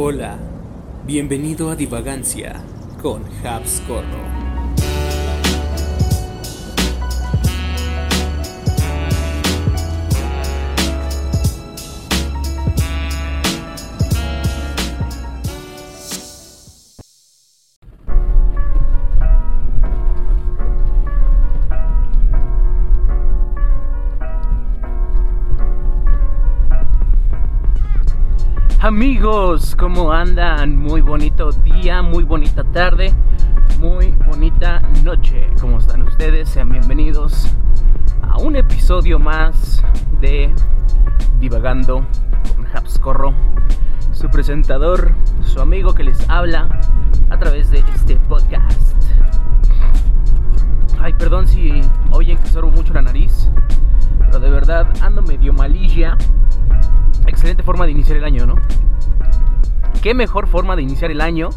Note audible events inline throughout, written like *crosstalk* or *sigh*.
Hola, bienvenido a Divagancia con Habs Corro. Amigos, ¿cómo andan? Muy bonito día, muy bonita tarde, muy bonita noche. ¿Cómo están ustedes? Sean bienvenidos a un episodio más de Divagando con Habscorro, su presentador, su amigo que les habla a través de este podcast. Ay, perdón si oyen que sorbo mucho la nariz, pero de verdad ando medio malilla excelente forma de iniciar el año, ¿no? ¿Qué mejor forma de iniciar el año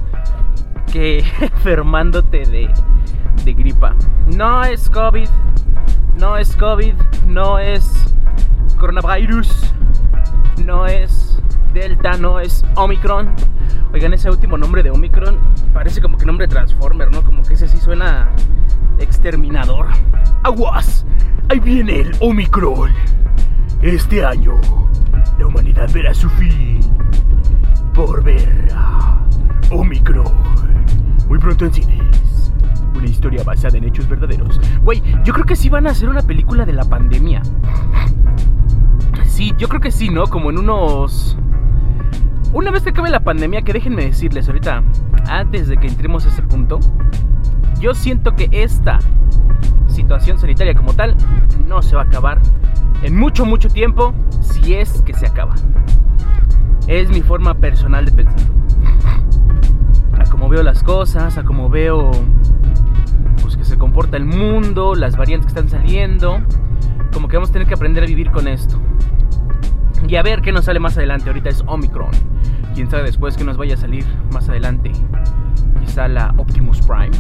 que *laughs* enfermándote de, gripa? No es COVID, no es COVID, no es coronavirus, no es Delta, no es Omicron. Oigan, ese último nombre de Omicron parece como que nombre Transformer, ¿no? Como que ese sí suena exterminador. Aguas, ahí viene el Omicron. Este año la humanidad verá su fin por ver Omicron. Muy pronto en cines. Una historia basada en hechos verdaderos. Güey, yo creo que sí van a hacer una película de la pandemia. Sí, yo creo que sí, ¿no? Como en unos... Una vez que acabe la pandemia, que déjenme decirles ahorita, antes de que entremos a ese punto, yo siento que esta situación sanitaria como tal no se va a acabar en mucho, mucho tiempo, si es que se acaba. Es mi forma personal de pensar. A como veo las cosas, a como veo pues que se comporta el mundo, las variantes que están saliendo, como que vamos a tener que aprender a vivir con esto. Y a ver qué nos sale más adelante. Ahorita es Omicron. Quién sabe después que nos vaya a salir más adelante. Quizá la Optimus Prime.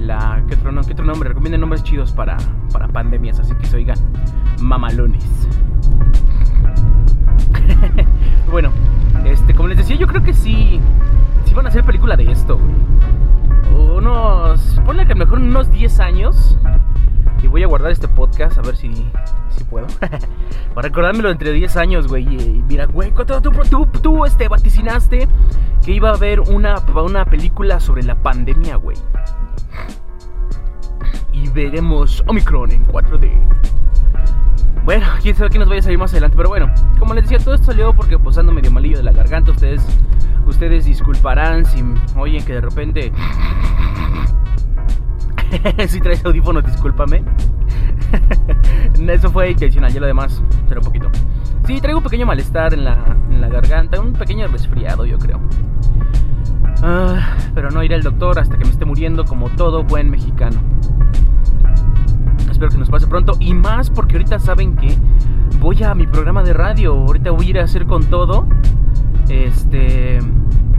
La. ¿Qué otro, ¿qué otro nombre? Recomienden nombres chidos para, para pandemias, así que se oigan mamalones. *laughs* bueno, este, como les decía, yo creo que sí. Sí van a hacer película de esto, Unos. Ponle que a lo mejor unos 10 años. Y voy a guardar este podcast a ver si, si puedo. *laughs* Para recordármelo entre 10 años, güey. Y mira, güey, tú, tú, tú, este, vaticinaste que iba a haber una, una película sobre la pandemia, güey. Y veremos Omicron en 4D. Bueno, *laughs* quién sabe qué nos vaya a salir más adelante, pero bueno, como les decía, todo esto salió porque pues ando medio malillo de la garganta. Ustedes, ustedes disculparán si oyen que de repente. *laughs* si traes audífonos, discúlpame. *laughs* Eso fue intencional, ya lo demás será un poquito. Sí, traigo un pequeño malestar en la, en la garganta, un pequeño resfriado, yo creo. Ah, pero no iré al doctor hasta que me esté muriendo como todo buen mexicano espero que nos pase pronto. Y más porque ahorita saben que voy a mi programa de radio. Ahorita voy a ir a hacer con todo. Este.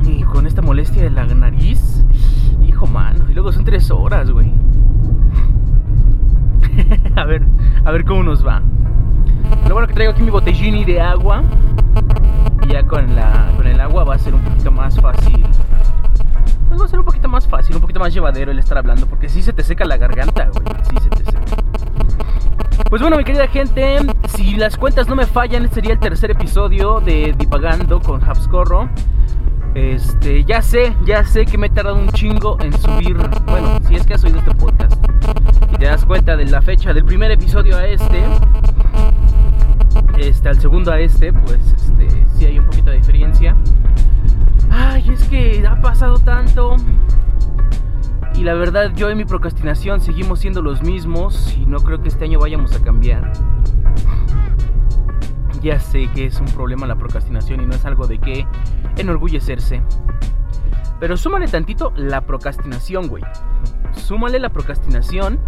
Y con esta molestia de la nariz. Hijo, mano. Y luego son tres horas, güey. *laughs* a ver, a ver cómo nos va. Lo bueno que traigo aquí mi botellini de agua. Y ya con, la, con el agua va a ser un poquito más fácil pues va a ser un poquito más fácil, un poquito más llevadero el estar hablando, porque si se te seca la garganta, güey, sí se te seca. Pues bueno, mi querida gente, si las cuentas no me fallan, este sería el tercer episodio de Dipagando con Habscorro. Este, ya sé, ya sé que me he tardado un chingo en subir, bueno, si es que has oído este podcast y te das cuenta de la fecha del primer episodio a este, este al segundo a este, pues este, sí hay un poquito de diferencia. Ay, es que ha pasado tanto. Y la verdad, yo en mi procrastinación seguimos siendo los mismos y no creo que este año vayamos a cambiar. Ya sé que es un problema la procrastinación y no es algo de que enorgullecerse. Pero súmale tantito la procrastinación, güey. Súmale la procrastinación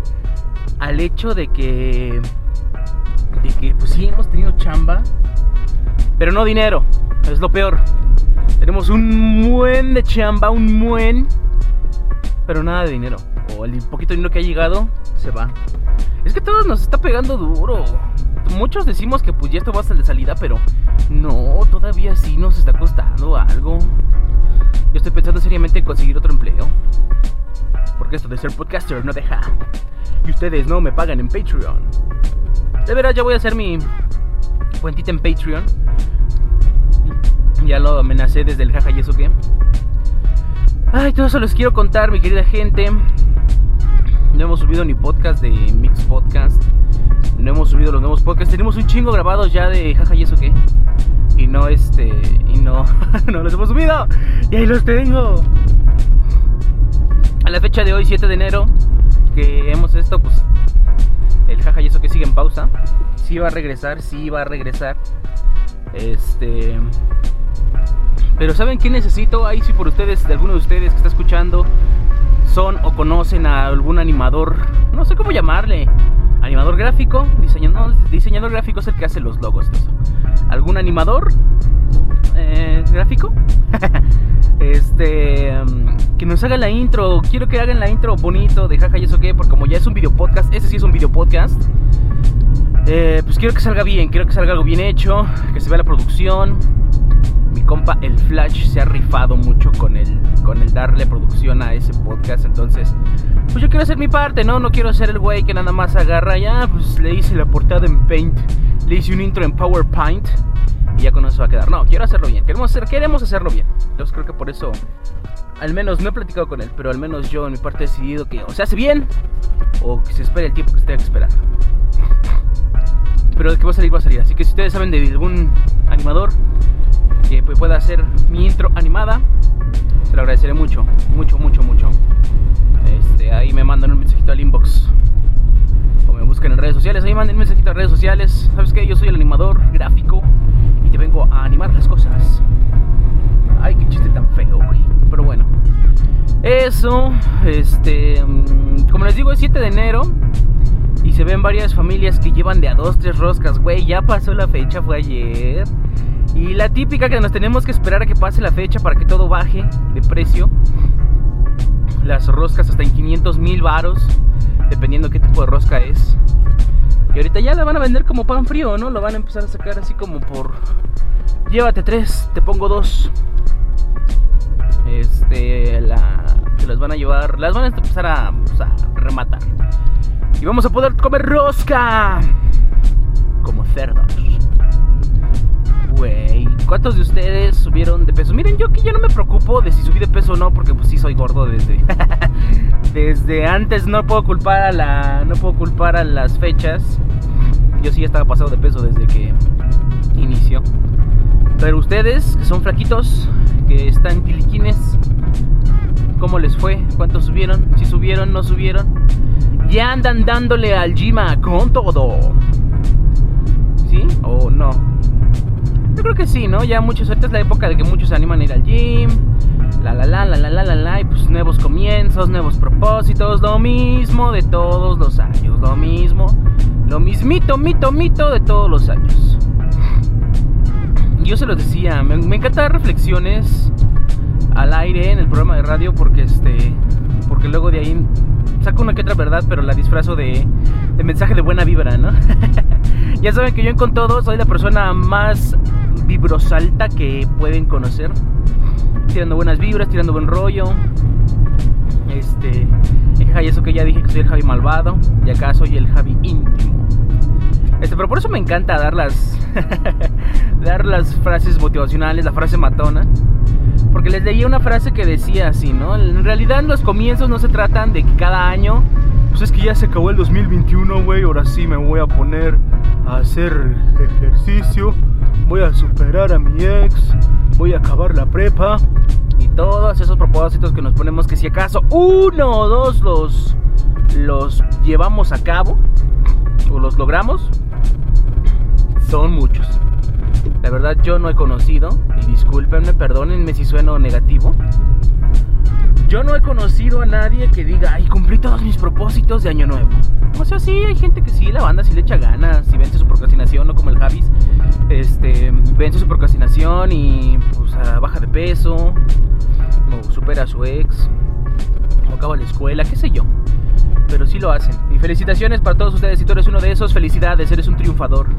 al hecho de que. de que, pues sí, hemos tenido chamba, pero no dinero. Es lo peor. Tenemos un buen de chamba, un buen, pero nada de dinero. O el poquito dinero que ha llegado se va. Es que todos nos está pegando duro. Muchos decimos que pues ya esto va a ser de salida, pero no, todavía sí nos está costando algo. Yo estoy pensando seriamente en conseguir otro empleo. Porque esto de ser podcaster no deja. Y ustedes no me pagan en Patreon. De verdad, ya voy a hacer mi cuentita en Patreon. Ya lo amenacé desde el jaja y eso que. Ay, todo eso les quiero contar, mi querida gente. No hemos subido ni podcast de Mix Podcast. No hemos subido los nuevos podcasts. Tenemos un chingo grabados ya de jaja y eso que. Y no este. Y no. *laughs* no los hemos subido. Y ahí los tengo. A la fecha de hoy, 7 de enero, que hemos esto, pues. El jaja y eso que sigue en pausa. Sí va a regresar, sí va a regresar. Este. Pero ¿saben qué necesito? Ahí si por ustedes, de alguno de ustedes que está escuchando, son o conocen a algún animador, no sé cómo llamarle, animador gráfico, diseñador, diseñador gráfico es el que hace los logos eso. ¿Algún animador eh, gráfico? *laughs* este que nos haga la intro, quiero que hagan la intro bonito de jaja y eso qué, porque como ya es un video podcast, ese sí es un video podcast. Eh, pues quiero que salga bien, quiero que salga algo bien hecho, que se vea la producción, compa el Flash se ha rifado mucho con el, con el darle producción a ese podcast. Entonces, pues yo quiero hacer mi parte, ¿no? No quiero ser el güey que nada más agarra ya, pues le hice la portada en Paint, le hice un intro en PowerPoint y ya con eso va a quedar. No, quiero hacerlo bien, queremos, hacer, queremos hacerlo bien. Entonces creo que por eso, al menos no he platicado con él, pero al menos yo en mi parte he decidido que o se hace bien o que se espere el tiempo que se esperar. Pero de que va a salir, va a salir. Así que si ustedes saben de algún animador que pueda hacer mi intro animada, se lo agradeceré mucho, mucho, mucho, mucho. Este, ahí me mandan un mensajito al inbox o me buscan en redes sociales. Ahí manden un mensajito a redes sociales. ¿Sabes qué? Yo soy el animador gráfico y te vengo a animar las cosas. Ay, qué chiste tan feo, güey. Pero bueno. Eso, este, mm, como les digo, es 7 de enero y se ven varias familias que llevan de a dos, tres roscas, güey. Ya pasó la fecha, fue ayer. Y la típica que nos tenemos que esperar a que pase la fecha para que todo baje de precio. Las roscas hasta en 500 mil varos, dependiendo qué tipo de rosca es. Y ahorita ya la van a vender como pan frío, ¿no? Lo van a empezar a sacar así como por... Llévate tres, te pongo dos. Este, la, se las van a llevar, las van a empezar pues, a rematar. Y vamos a poder comer rosca como cerdos. Güey, ¿cuántos de ustedes subieron de peso? Miren, yo que ya no me preocupo de si subí de peso o no, porque pues sí soy gordo desde *laughs* desde antes. No puedo culpar a la no puedo culpar a las fechas. Yo sí estaba pasado de peso desde que inició. Pero ustedes que son flaquitos, que están piliquines, ¿cómo les fue? ¿Cuántos subieron? ¿Si subieron? ¿No subieron? Ya andan dándole al Jima con todo. ¿Sí o no? Yo creo que sí, ¿no? Ya muchos, ahorita es la época de que muchos se animan a ir al gym. La la la la la la la la. Y pues nuevos comienzos, nuevos propósitos. Lo mismo de todos los años. Lo mismo. Lo mismito, mito, mito de todos los años. Yo se los decía, me, me encanta dar reflexiones al aire en el programa de radio porque este. Porque luego de ahí saco una que otra verdad, pero la disfrazo de, de mensaje de buena vibra, ¿no? *laughs* ya saben que yo en con todo soy la persona más vibrosalta que pueden conocer. Tirando buenas vibras, tirando buen rollo. Este. Y eso que ya dije que soy el Javi malvado. Y acá soy el Javi íntimo. Este, pero por eso me encanta dar las. *laughs* dar las frases motivacionales, la frase matona. Porque les leía una frase que decía así, ¿no? En realidad los comienzos no se tratan de que cada año. Pues es que ya se acabó el 2021, güey. Ahora sí me voy a poner a hacer ejercicio. Voy a superar a mi ex. Voy a acabar la prepa. Y todos esos propósitos que nos ponemos que si acaso uno o dos los, los llevamos a cabo o los logramos, son muchos. La verdad yo no he conocido, y discúlpenme, perdónenme si sueno negativo. Yo no he conocido a nadie que diga, ay, cumplí todos mis propósitos de año nuevo. O sea, sí, hay gente que sí, la banda sí le echa ganas, si vence su procrastinación, no como el Javis, este, vence su procrastinación y pues baja de peso, o supera a su ex, o acaba la escuela, qué sé yo. Pero sí lo hacen. Y felicitaciones para todos ustedes, si tú eres uno de esos, felicidades, eres un triunfador.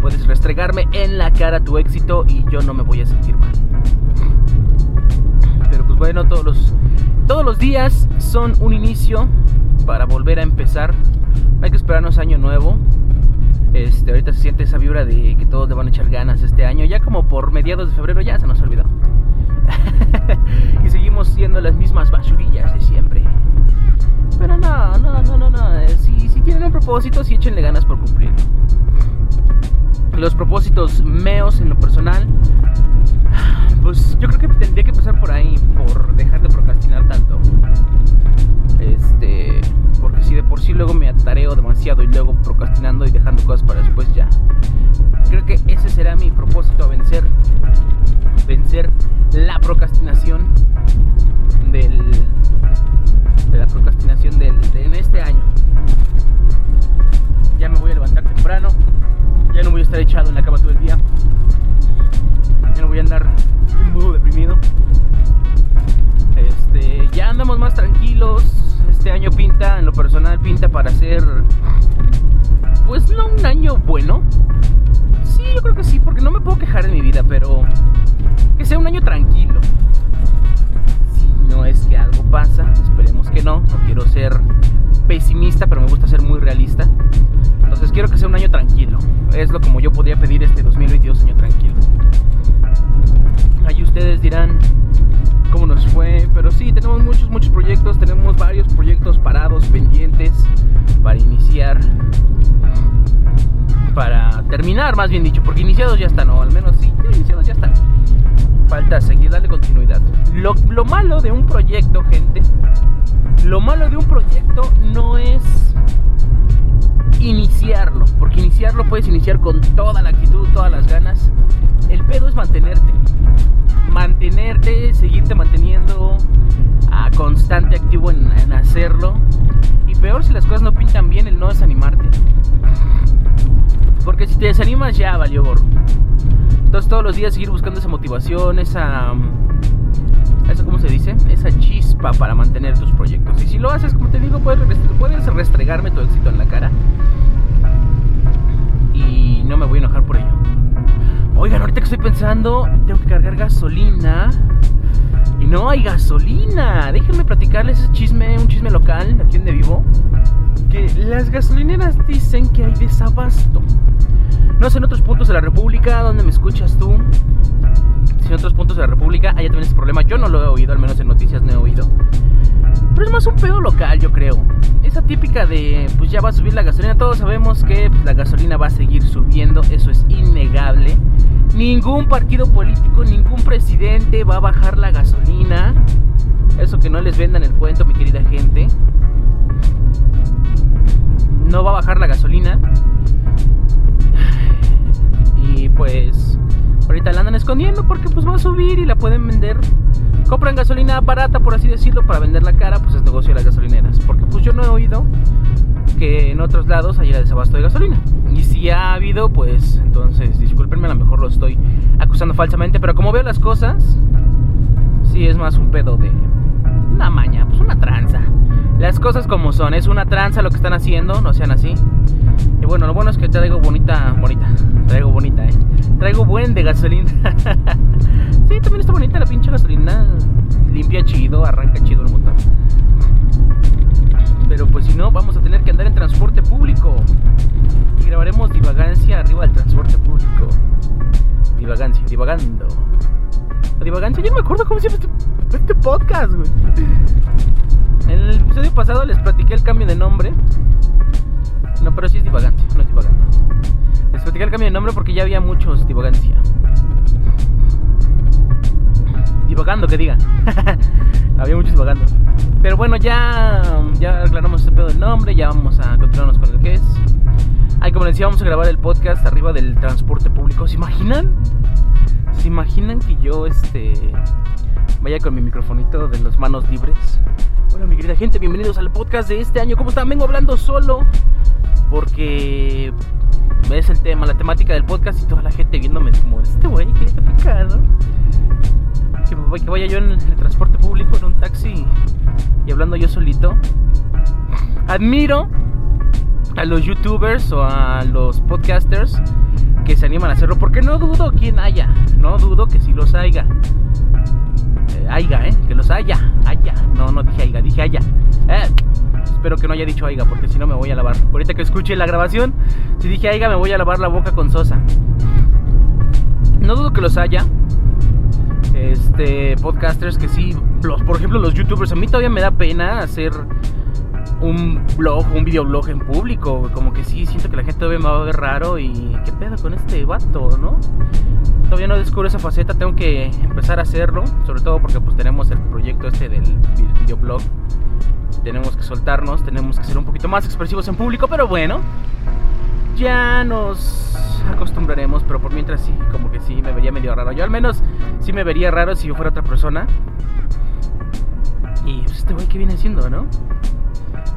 Puedes restregarme en la cara tu éxito y yo no me voy a sentir mal. Pero pues bueno, todos los, todos los días son un inicio para volver a empezar. Hay que esperarnos año nuevo. Este, ahorita se siente esa vibra de que todos le van a echar ganas este año. Ya como por mediados de febrero ya se nos olvidó. *laughs* y seguimos siendo las mismas basurillas de siempre. Pero no, no, no, no, no. Eh, si, si tienen un propósito, sí échenle ganas por cumplirlo. Los propósitos meos en lo personal. Pues yo creo que tendría que empezar por ahí, por dejar de procrastinar tanto. Este, porque si de por sí luego me atareo demasiado y luego procrastinando y dejando cosas para después ya. Creo que ese será mi propósito a vencer vencer la procrastinación del de la procrastinación del, de, en este año. Ya me voy a levantar temprano, estar echado en la cama todo el día, ya no voy a andar muy deprimido. Este, ya andamos más tranquilos. Este año pinta, en lo personal pinta para ser, pues no un año bueno. Sí, yo creo que sí, porque no me puedo quejar de mi vida, pero que sea un año tranquilo. Si no es que algo pasa, esperemos que no. No quiero ser quiero que sea un año tranquilo. Es lo como yo podría pedir este 2022 año tranquilo. Ahí ustedes dirán cómo nos fue, pero sí, tenemos muchos, muchos proyectos, tenemos varios proyectos parados, pendientes para iniciar, para terminar, más bien dicho, porque iniciados ya están, o al menos sí, ya iniciados ya están. Falta seguir, darle continuidad. Lo, lo malo de un proyecto, gente, lo malo de un proyecto no es iniciarlo, porque iniciarlo puedes iniciar con toda la actitud, todas las ganas. El pedo es mantenerte. Mantenerte, seguirte manteniendo a constante activo en, en, hacerlo. Y peor si las cosas no pintan bien, el no desanimarte. Porque si te desanimas ya valió gorro. Entonces todos los días seguir buscando esa motivación, esa... ¿Eso cómo se dice? Esa chispa para mantener tus proyectos. Y si lo haces, como te digo, puedes, puedes restregarme tu éxito en la cara. Y no me voy a enojar por ello. Oigan, ahorita que estoy pensando, tengo que cargar gasolina. Y no hay gasolina. Déjenme platicarles ese chisme, un chisme local, aquí donde vivo. Que las gasolineras dicen que hay desabasto. No sé en otros puntos de la República, donde me escuchas tú. En otros puntos de la República haya también ese problema. Yo no lo he oído, al menos en noticias no he oído. Pero es más un pedo local, yo creo. Esa típica de, pues ya va a subir la gasolina. Todos sabemos que pues, la gasolina va a seguir subiendo. Eso es innegable. Ningún partido político, ningún presidente va a bajar la gasolina. Eso que no les vendan el cuento, mi querida gente. No va a bajar la gasolina. Y pues ahorita la andan escondiendo porque pues va a subir y la pueden vender. Compran gasolina barata, por así decirlo, para venderla cara, pues es negocio de las gasolineras. Porque pues yo no he oído que en otros lados haya desabasto de gasolina. Y si ha habido, pues entonces discúlpenme, a lo mejor lo estoy acusando falsamente, pero como veo las cosas, sí es más un pedo de una maña, pues una tranza. Las cosas como son, es una tranza lo que están haciendo, no sean así. Y bueno, lo bueno es que traigo bonita, bonita, traigo bonita, eh. Traigo buen de gasolina. *laughs* sí, también está bonita la pinche gasolina. Limpia chido, arranca chido el motor. Pero pues si no, vamos a tener que andar en transporte público. Y grabaremos divagancia arriba del transporte público. Divagancia, divagando. Divagancia, yo no me acuerdo cómo se llama este, este podcast, güey. En el episodio pasado les platiqué el cambio de nombre. No, pero sí es divagancia, no es divagando. Les platiqué el cambio de nombre porque ya había muchos divagancia. Divagando, que diga. *laughs* había muchos divagando. Pero bueno, ya, ya aclaramos este pedo del nombre, ya vamos a continuarnos con el que es. Ay, como les decía, vamos a grabar el podcast arriba del transporte público. ¿Se imaginan? ¿Se imaginan que yo este vaya con mi microfonito de las manos libres? Hola mi querida gente, bienvenidos al podcast de este año. ¿Cómo están? Vengo hablando solo porque es el tema, la temática del podcast y toda la gente viéndome como este güey que está picado. Que, que vaya yo en el transporte público, en un taxi y hablando yo solito. Admiro a los youtubers o a los podcasters que se animan a hacerlo, porque no dudo quién haya, no dudo que si los haya. Eh, haya, ¿eh? Que los haya, haya. No, no dije haya, dije haya. Eh, espero que no haya dicho haya, porque si no me voy a lavar. Ahorita que escuche la grabación, si dije haya, me voy a lavar la boca con sosa. No dudo que los haya. Este, podcasters que sí, los, por ejemplo, los youtubers. A mí todavía me da pena hacer un blog, un videoblog en público. Como que sí, siento que la gente todavía me va a ver raro y qué pedo con este vato, ¿no? Todavía no descubro esa faceta, tengo que empezar a hacerlo, sobre todo porque pues tenemos el proyecto este del videoblog. Tenemos que soltarnos, tenemos que ser un poquito más expresivos en público, pero bueno, ya nos acostumbraremos, pero por mientras sí, como que sí me vería medio raro. Yo al menos sí me vería raro si yo fuera otra persona. Y pues este güey que viene haciendo, ¿no?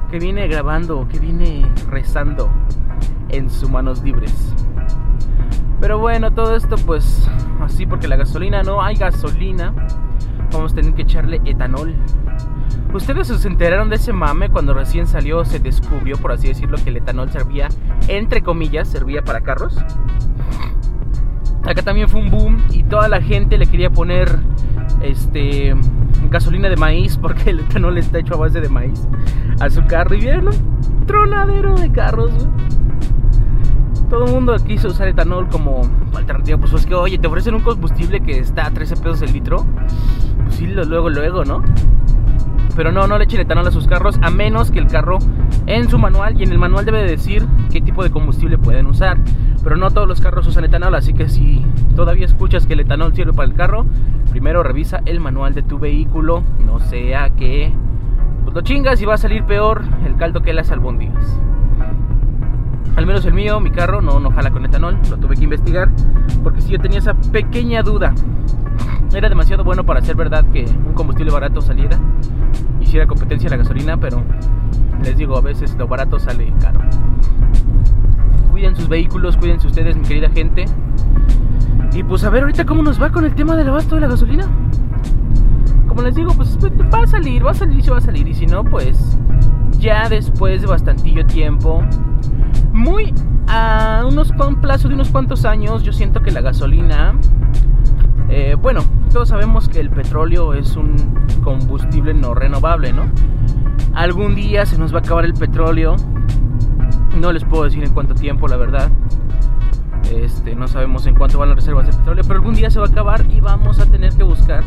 Que viene grabando, que viene rezando en sus manos libres. Pero bueno, todo esto pues así porque la gasolina no hay gasolina. Vamos a tener que echarle etanol. ¿Ustedes se enteraron de ese mame cuando recién salió, se descubrió, por así decirlo, que el etanol servía, entre comillas, servía para carros? Acá también fue un boom y toda la gente le quería poner este gasolina de maíz porque el etanol está hecho a base de maíz a su carro y vieron tronadero de carros. Todo el mundo quiso usar etanol como alternativa. Pues es que, oye, te ofrecen un combustible que está a 13 pesos el litro. Pues sí, luego, luego, ¿no? Pero no, no le echen etanol a sus carros a menos que el carro en su manual y en el manual debe decir qué tipo de combustible pueden usar. Pero no todos los carros usan etanol, así que si todavía escuchas que el etanol sirve para el carro, primero revisa el manual de tu vehículo, no sea que pues lo chingas y va a salir peor el caldo que las albóndigas. Al menos el mío, mi carro, no, no jala con etanol, lo tuve que investigar porque si yo tenía esa pequeña duda. Era demasiado bueno para ser verdad que un combustible barato saliera, hiciera competencia la gasolina, pero les digo, a veces lo barato sale caro. Cuiden sus vehículos, cuídense ustedes, mi querida gente. Y pues a ver ahorita cómo nos va con el tema del abasto de la gasolina. Como les digo, pues va a salir, va a salir y se va a salir. Y si no, pues ya después de bastantillo tiempo, muy a unos, un plazo de unos cuantos años, yo siento que la gasolina eh, bueno, todos sabemos que el petróleo es un combustible no renovable, ¿no? Algún día se nos va a acabar el petróleo. No les puedo decir en cuánto tiempo, la verdad. Este, no sabemos en cuánto van las reservas de petróleo, pero algún día se va a acabar y vamos a tener que buscar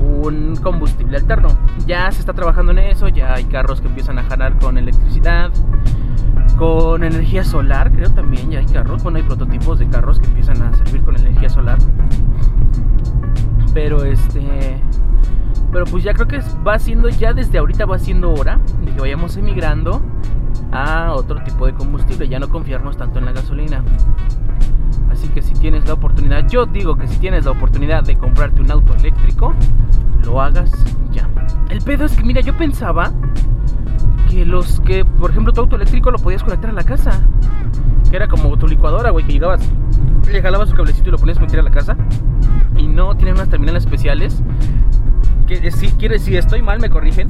un combustible alterno. Ya se está trabajando en eso, ya hay carros que empiezan a jalar con electricidad, con energía solar, creo también ya hay carros, bueno, hay prototipos de carros que empiezan a servir con energía solar. Pero este. Pero pues ya creo que va siendo, ya desde ahorita va siendo hora de que vayamos emigrando a otro tipo de combustible, ya no confiarnos tanto en la gasolina. Así que si tienes la oportunidad, yo digo que si tienes la oportunidad de comprarte un auto eléctrico, lo hagas ya. El pedo es que, mira, yo pensaba que los que, por ejemplo, tu auto eléctrico lo podías conectar a la casa. Que era como tu licuadora, güey, que llegabas, le jalabas su cablecito y lo ponías meter a la casa y no tienen unas terminales especiales. Que si quieres, si estoy mal, me corrigen.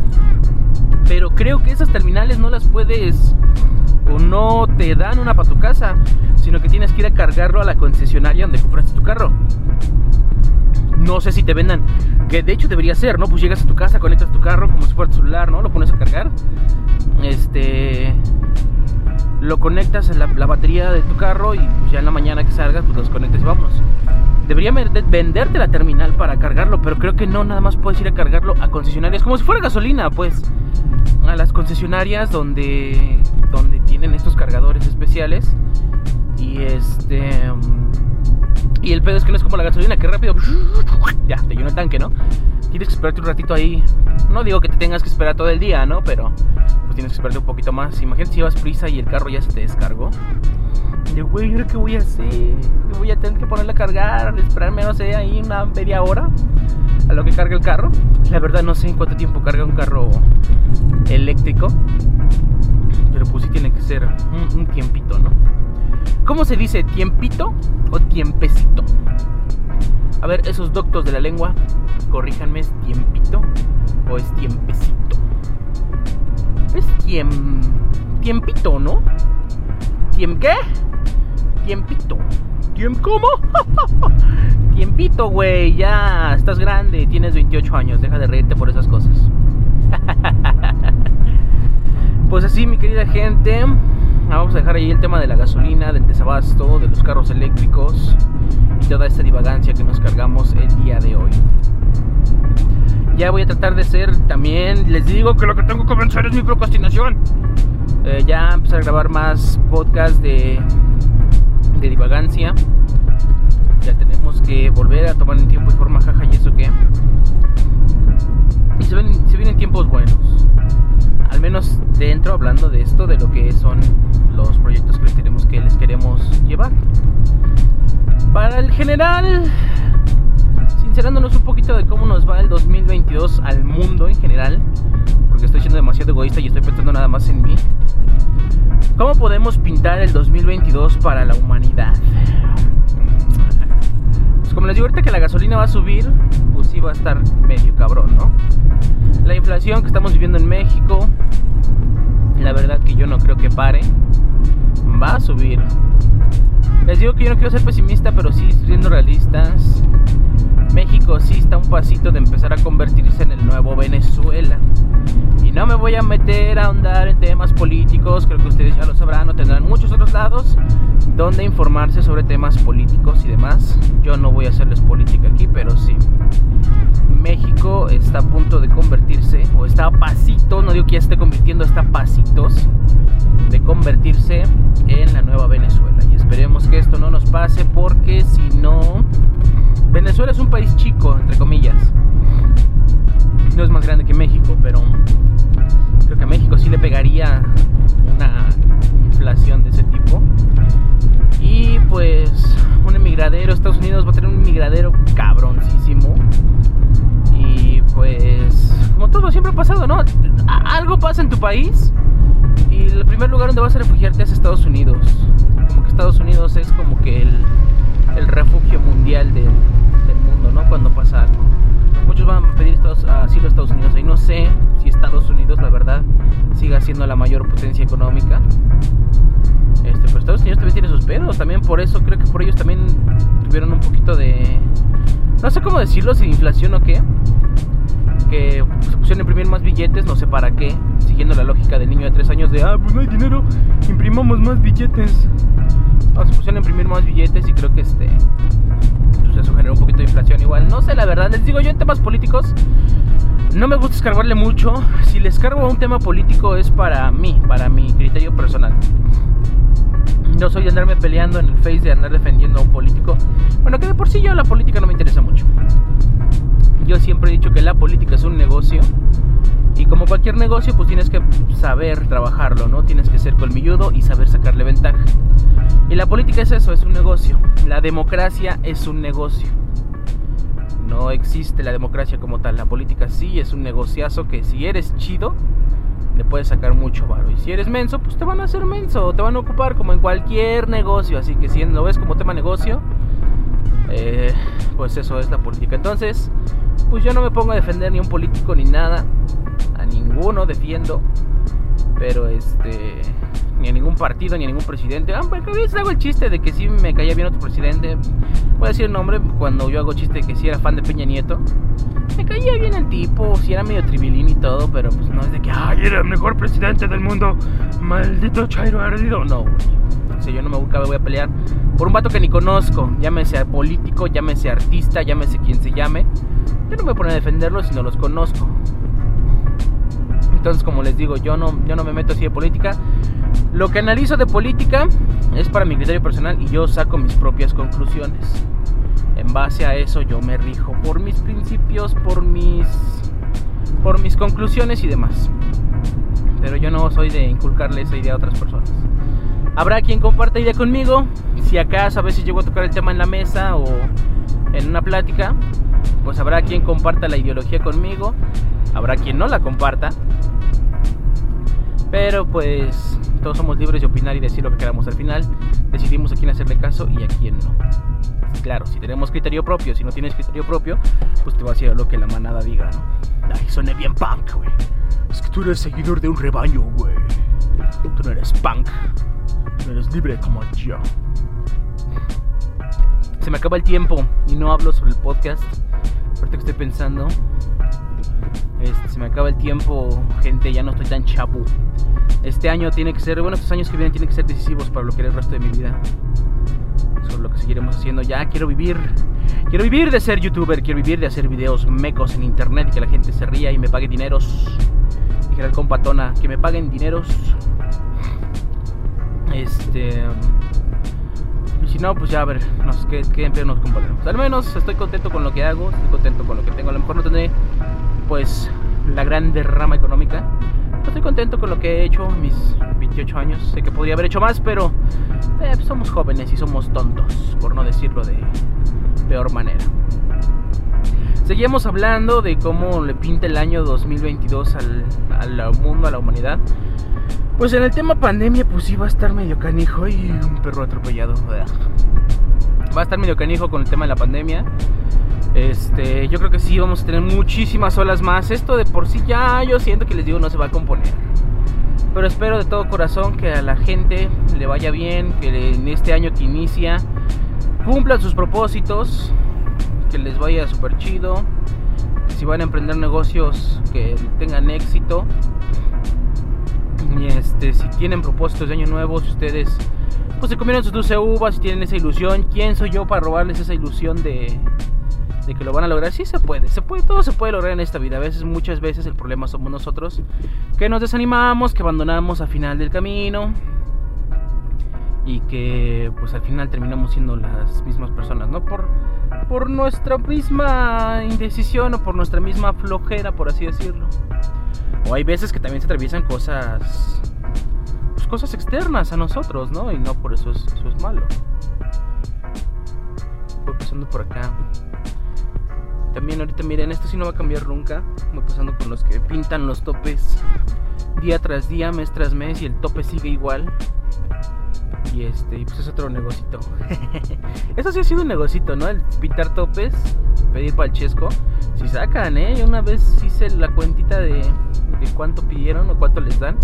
Pero creo que esas terminales no las puedes o no te dan una para tu casa, sino que tienes que ir a cargarlo a la concesionaria donde compraste tu carro. No sé si te vendan, que de hecho debería ser, ¿no? Pues llegas a tu casa, conectas tu carro como si fuera tu celular, ¿no? Lo pones a cargar. Este lo conectas a la, la, batería de tu carro y pues ya en la mañana que salgas pues los conectas y vámonos. Debería venderte la terminal para cargarlo, pero creo que no, nada más puedes ir a cargarlo a concesionarias, como si fuera gasolina, pues. A las concesionarias donde, donde tienen estos cargadores especiales. Y este. Y el pedo es que no es como la gasolina, que rápido. *laughs* Ya, te llena el tanque, ¿no? Que esperarte un ratito ahí. No digo que te tengas que esperar todo el día, ¿no? Pero pues tienes que esperarte un poquito más. Imagínate si llevas prisa y el carro ya se te descargó de güey, ¿qué voy a hacer? ¿Qué voy a tener que ponerle a cargar? Esperarme, no sé, ahí una media hora a lo que carga el carro. La verdad no sé en cuánto tiempo carga un carro eléctrico. Pero pues sí tiene que ser un, un tiempito, ¿no? ¿Cómo se dice? ¿Tiempito o tiempecito? A ver, esos doctos de la lengua, corríjanme, ¿es tiempito o es tiempecito? Es tiem... tiempito, ¿no? ¿Tiem qué? tiempito. ¿Tiempo? ¿Cómo? *laughs* Tiempito, güey. Ya estás grande. Tienes 28 años. Deja de reírte por esas cosas. *laughs* pues así, mi querida gente. Vamos a dejar ahí el tema de la gasolina, del desabasto, de los carros eléctricos y toda esta divagancia que nos cargamos el día de hoy. Ya voy a tratar de ser también, les digo que lo que tengo que vencer es mi procrastinación. Eh, ya empezar a grabar más podcast de, de divagancia. Ya tenemos que volver a tomar en tiempo y forma jaja y eso que. Y se vienen tiempos buenos. Al menos dentro, hablando de esto, de lo que son los proyectos que les, tenemos, que les queremos llevar. Para el general, sincerándonos un poquito de cómo nos va el 2022 al mundo en general, porque estoy siendo demasiado egoísta y estoy pensando nada más en mí. ¿Cómo podemos pintar el 2022 para la humanidad? Pues como les digo ahorita que la gasolina va a subir, pues sí va a estar medio cabrón, ¿no? La inflación que estamos viviendo en México, la verdad que yo no creo que pare. Va a subir. Les digo que yo no quiero ser pesimista, pero sí siendo realistas. México sí está un pasito de empezar a convertirse en el nuevo Venezuela. Y no me voy a meter a ahondar en temas políticos, creo que ustedes ya lo sabrán, o tendrán muchos otros lados donde informarse sobre temas políticos y demás. Yo no voy a hacerles política aquí, pero sí. México está a punto de convertirse, o está a pasitos, no digo que ya esté convirtiendo, está a pasitos de convertirse en la nueva Venezuela. Y esperemos que esto no nos pase porque si no, Venezuela es un país chico, entre comillas. No es más grande que México, pero creo que a México sí le pegaría una inflación de ese tipo. Y pues un emigradero, Estados Unidos va a tener un emigradero cabroncísimo. Y pues, como todo siempre ha pasado, ¿no? Algo pasa en tu país el primer lugar donde vas a refugiarte es Estados Unidos. Como que Estados Unidos es como que el, el refugio mundial del, del, mundo, ¿no? Cuando pasa algo. Muchos van a pedir Estados, asilo a Estados Unidos. Y no sé si Estados Unidos, la verdad, siga siendo la mayor potencia económica. Este, pero Estados Unidos también tiene sus pedos. También por eso creo que por ellos también tuvieron un poquito de... No sé cómo decirlo, si inflación o qué. Que se pusieron a imprimir más billetes, no sé para qué. Siguiendo la lógica del niño de 3 años de, ah, pues no hay dinero, imprimamos más billetes. No, se pusieron a imprimir más billetes y creo que este... Pues eso generó un poquito de inflación igual. No sé, la verdad, les digo yo en temas políticos... No me gusta escarbarle mucho. Si les cargo a un tema político es para mí, para mi criterio personal. No soy de andarme peleando en el face de andar defendiendo a un político. Bueno, que de por sí yo la política no me interesa mucho. Yo siempre he dicho que la política es un negocio. Y como cualquier negocio, pues tienes que saber trabajarlo, ¿no? Tienes que ser colmilludo y saber sacarle ventaja. Y la política es eso, es un negocio. La democracia es un negocio. No existe la democracia como tal. La política sí es un negociazo que si eres chido, le puedes sacar mucho varo. Y si eres menso, pues te van a hacer menso. Te van a ocupar como en cualquier negocio. Así que si lo ves como tema negocio, eh, pues eso es la política. Entonces, pues yo no me pongo a defender ni un político ni nada. A ninguno defiendo. Pero este. Ni a ningún partido, ni a ningún presidente. Ah, a veces hago el chiste de que si me caía bien otro presidente. Voy a decir el nombre cuando yo hago chiste de que si era fan de Peña Nieto. Me caía bien el tipo, si era medio tribilín y todo, pero pues no es de que, ay, era el mejor presidente del mundo. Maldito Chairo ardido. No, güey. O sea, yo no me voy a pelear por un vato que ni conozco. Llámese político, llámese artista, llámese quien se llame. Yo no me voy a poner a defenderlo si no los conozco. Entonces, como les digo, yo no, yo no me meto así de política. Lo que analizo de política es para mi criterio personal y yo saco mis propias conclusiones. En base a eso yo me rijo por mis principios, por mis por mis conclusiones y demás. Pero yo no soy de inculcarle esa idea a otras personas. Habrá quien comparta idea conmigo. Si acaso a veces llego a tocar el tema en la mesa o en una plática, pues habrá quien comparta la ideología conmigo. Habrá quien no la comparta. Pero pues todos somos libres de opinar y decir lo que queramos. Al final decidimos a quién hacerle caso y a quién no. Claro, si tenemos criterio propio, si no tienes criterio propio, pues te va a hacer lo que la manada diga, ¿no? Ay, soné bien punk, güey. Es que tú eres seguidor de un rebaño, güey. Tú no eres punk. Tú eres libre como yo. se me acaba el tiempo y no hablo sobre el podcast. Ahorita que estoy pensando, este, se me acaba el tiempo, gente, ya no estoy tan chapu. Este año tiene que ser, bueno, estos años que vienen tienen que ser decisivos para lo que era el resto de mi vida. Eso es lo que seguiremos haciendo. Ya quiero vivir, quiero vivir de ser youtuber, quiero vivir de hacer videos mecos en internet y que la gente se ría y me pague dineros. Dijera el compatona, que me paguen dineros. Este. Si no, pues ya a ver, nos, ¿qué, qué empleo nos componemos. Al menos estoy contento con lo que hago, estoy contento con lo que tengo. A lo mejor no tendré, pues, la gran derrama económica. Pero estoy contento con lo que he hecho mis 28 años. Sé que podría haber hecho más, pero eh, somos jóvenes y somos tontos, por no decirlo de peor manera. Seguimos hablando de cómo le pinta el año 2022 al, al mundo, a la humanidad. Pues en el tema pandemia, pues sí va a estar medio canijo y un perro atropellado. Va a estar medio canijo con el tema de la pandemia. Este, yo creo que sí vamos a tener muchísimas olas más. Esto de por sí ya yo siento que les digo no se va a componer. Pero espero de todo corazón que a la gente le vaya bien, que en este año que inicia cumplan sus propósitos, que les vaya súper chido. Si van a emprender negocios que tengan éxito. Y este, si tienen propósitos de año nuevo, si ustedes pues se comieron sus dulce uvas, si tienen esa ilusión, ¿quién soy yo para robarles esa ilusión de, de que lo van a lograr? Sí se puede, se puede, todo se puede lograr en esta vida. A veces, muchas veces el problema somos nosotros, que nos desanimamos, que abandonamos al final del camino y que pues al final terminamos siendo las mismas personas, ¿no? Por, por nuestra misma indecisión o por nuestra misma flojera, por así decirlo. O hay veces que también se atraviesan cosas. Pues cosas externas a nosotros, ¿no? Y no por eso es, eso es malo. Voy pasando por acá. También ahorita miren, esto sí no va a cambiar nunca. Voy pasando con los que pintan los topes día tras día, mes tras mes y el tope sigue igual. Y este, pues es otro negocito. *laughs* Eso sí ha sido un negocito, ¿no? El pintar topes, pedir para el chesco. Si sacan, ¿eh? Una vez hice la cuentita de, de cuánto pidieron o cuánto les dan.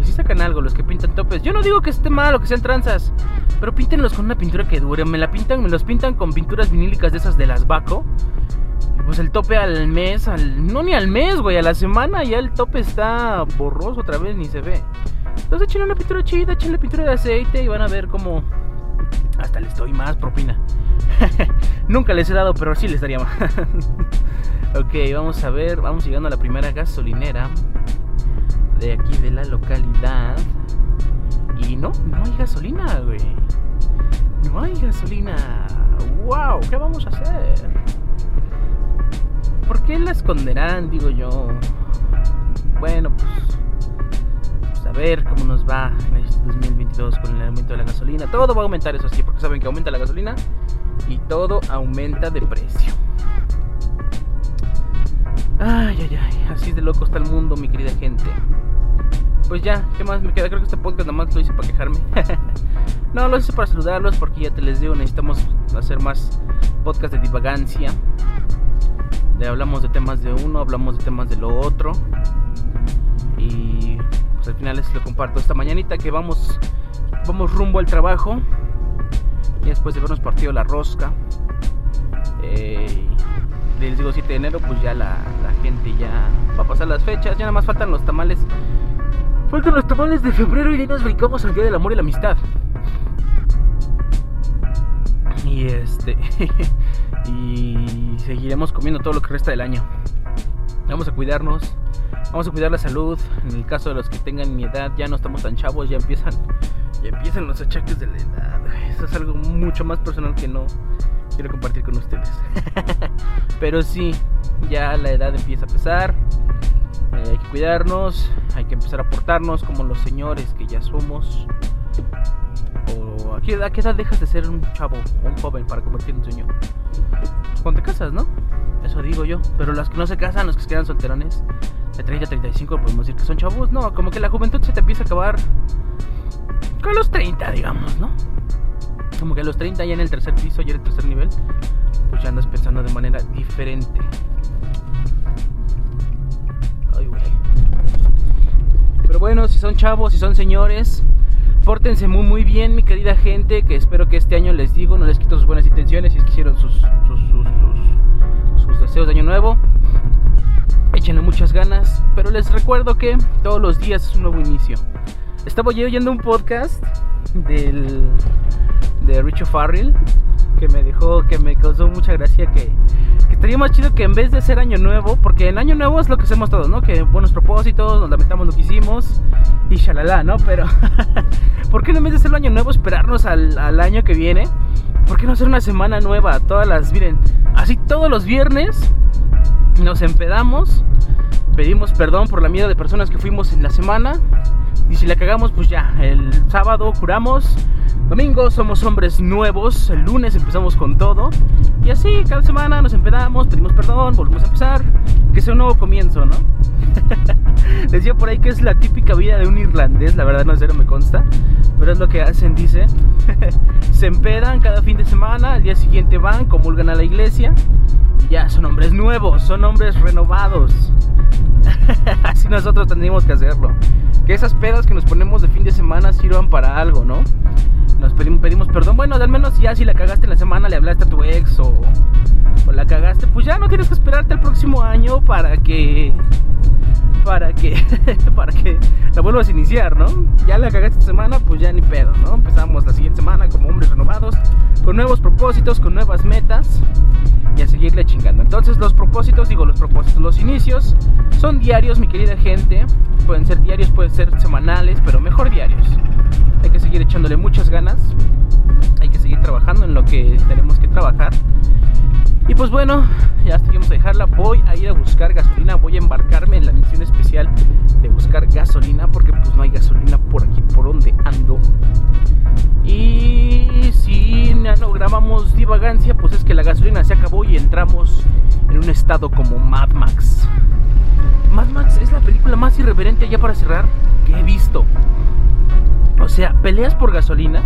Y si sacan algo los que pintan topes. Yo no digo que esté mal que sean tranzas. Pero píntenlos con una pintura que dure. Me la pintan, me los pintan con pinturas vinílicas de esas de las Baco. Y pues el tope al mes, al. No ni al mes, güey, a la semana ya el tope está borroso otra vez, ni se ve. Entonces echen una pintura chida, echenle pintura de aceite y van a ver cómo. Hasta les doy más propina. *laughs* Nunca les he dado, pero sí les daría más. *laughs* ok, vamos a ver. Vamos llegando a la primera gasolinera de aquí de la localidad. Y no, no hay gasolina, güey. No hay gasolina. ¡Wow! ¿Qué vamos a hacer? ¿Por qué la esconderán? Digo yo. Bueno, pues a ver cómo nos va en este 2022 con el aumento de la gasolina. Todo va a aumentar, eso sí, porque saben que aumenta la gasolina y todo aumenta de precio. Ay, ay, ay, así de loco está el mundo, mi querida gente. Pues ya, ¿qué más me queda? Creo que este podcast nada más lo hice para quejarme. *laughs* no, lo hice para saludarlos porque ya te les digo, necesitamos hacer más podcast de divagancia. Le hablamos de temas de uno, hablamos de temas de lo otro. Y al final les lo comparto esta mañanita que vamos vamos rumbo al trabajo. Y después de vernos partido la rosca eh, les digo 7 de enero pues ya la, la, gente ya va a pasar las fechas. Ya nada más faltan los tamales. Faltan los tamales de febrero y ya nos brincamos al día del amor y la amistad. Y este *laughs* y seguiremos comiendo todo lo que resta del año. Vamos a cuidarnos Vamos a cuidar la salud. En el caso de los que tengan mi edad, ya no estamos tan chavos, ya empiezan, ya empiezan los achaques de la edad. Eso es algo mucho más personal que no quiero compartir con ustedes. *laughs* Pero sí, ya la edad empieza a pesar. Eh, hay que cuidarnos, hay que empezar a portarnos como los señores que ya somos. O ¿a qué, edad, qué edad dejas de ser un chavo o un joven para convertirte en un señor? Cuando te casas, ¿no? Eso digo yo. Pero las que no se casan, los que se quedan solterones, de 30 a 35 podemos decir que son chavos. No, como que la juventud se te empieza a acabar con los 30, digamos, ¿no? Como que a los 30 ya en el tercer piso, ya en el tercer nivel, pues ya andas pensando de manera diferente. Ay, güey. Pero bueno, si son chavos, si son señores, Pórtense muy muy bien, mi querida gente, que espero que este año les digo, no les quito sus buenas intenciones si es que hicieron sus, sus, sus, sus deseos de año nuevo. Échenle muchas ganas, pero les recuerdo que todos los días es un nuevo inicio. Estaba yo oyendo un podcast del de Richo Farrell que me dejó, que me causó mucha gracia que, que estaría más chido que en vez de hacer año nuevo, porque en año nuevo es lo que hacemos todos, ¿no? Que buenos propósitos, nos lamentamos lo que hicimos y shalala, ¿no? Pero, *laughs* ¿por qué en vez de hacer el año nuevo esperarnos al, al año que viene? ¿Por qué no hacer una semana nueva? Todas las, miren, así todos los viernes nos empedamos, pedimos perdón por la mierda de personas que fuimos en la semana y si la cagamos, pues ya, el sábado curamos Domingo somos hombres nuevos, el lunes empezamos con todo y así cada semana nos empezamos, pedimos perdón, volvemos a empezar, que sea un nuevo comienzo, ¿no? *laughs* Decía por ahí que es la típica vida de un irlandés, la verdad no no me consta, pero es lo que hacen, dice. *laughs* Se empedan cada fin de semana, al día siguiente van, comulgan a la iglesia y ya son hombres nuevos, son hombres renovados. *laughs* Así nosotros tendríamos que hacerlo. Que esas pedas que nos ponemos de fin de semana sirvan para algo, ¿no? nos pedimos, pedimos perdón. Bueno, al menos ya si la cagaste en la semana, le hablaste a tu ex o, o la cagaste, pues ya no tienes que esperarte el próximo año para que para que *laughs* para que la vuelvas a iniciar, ¿no? Ya la cagaste esta semana, pues ya ni pedo, ¿no? Empezamos la siguiente semana como hombres renovados, con nuevos propósitos, con nuevas metas y a seguirle chingando. Entonces los propósitos, digo los propósitos, los inicios son diarios, mi querida gente. Pueden ser diarios, pueden ser semanales, pero mejor diarios. Hay que seguir echándole muchas ganas. Hay que seguir trabajando en lo que tenemos que trabajar. Y pues bueno, ya seguimos a dejarla. Voy a ir a buscar gasolina. Voy a embarcarme en la misión especial de buscar gasolina. Porque pues no hay gasolina por aquí, por donde ando. Y si no grabamos divagancia, pues es que la gasolina se acabó y entramos en un estado como Mad Max. Mad Max es la película más irreverente ya para cerrar que he visto. O sea, peleas por gasolina,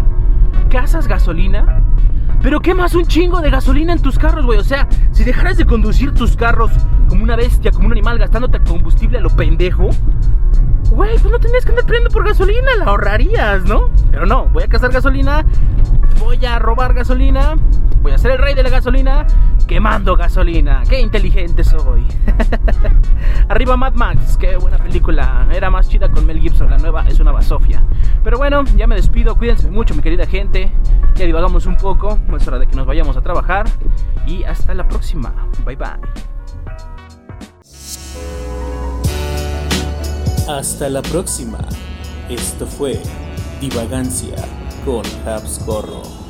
cazas gasolina, pero quemas un chingo de gasolina en tus carros, güey. O sea, si dejaras de conducir tus carros como una bestia, como un animal, gastándote combustible a lo pendejo, güey, pues no tendrías que andar peleando por gasolina, la ahorrarías, ¿no? Pero no, voy a cazar gasolina, voy a robar gasolina, voy a ser el rey de la gasolina, quemando gasolina. Qué inteligente soy. *laughs* Arriba Mad Max, qué buena película. Era más chida con Mel Gibson, la nueva es una basofia. Pero bueno, ya me despido, cuídense mucho mi querida gente. Ya divagamos un poco, es hora de que nos vayamos a trabajar. Y hasta la próxima. Bye bye. Hasta la próxima. Esto fue Divagancia con Habscorro.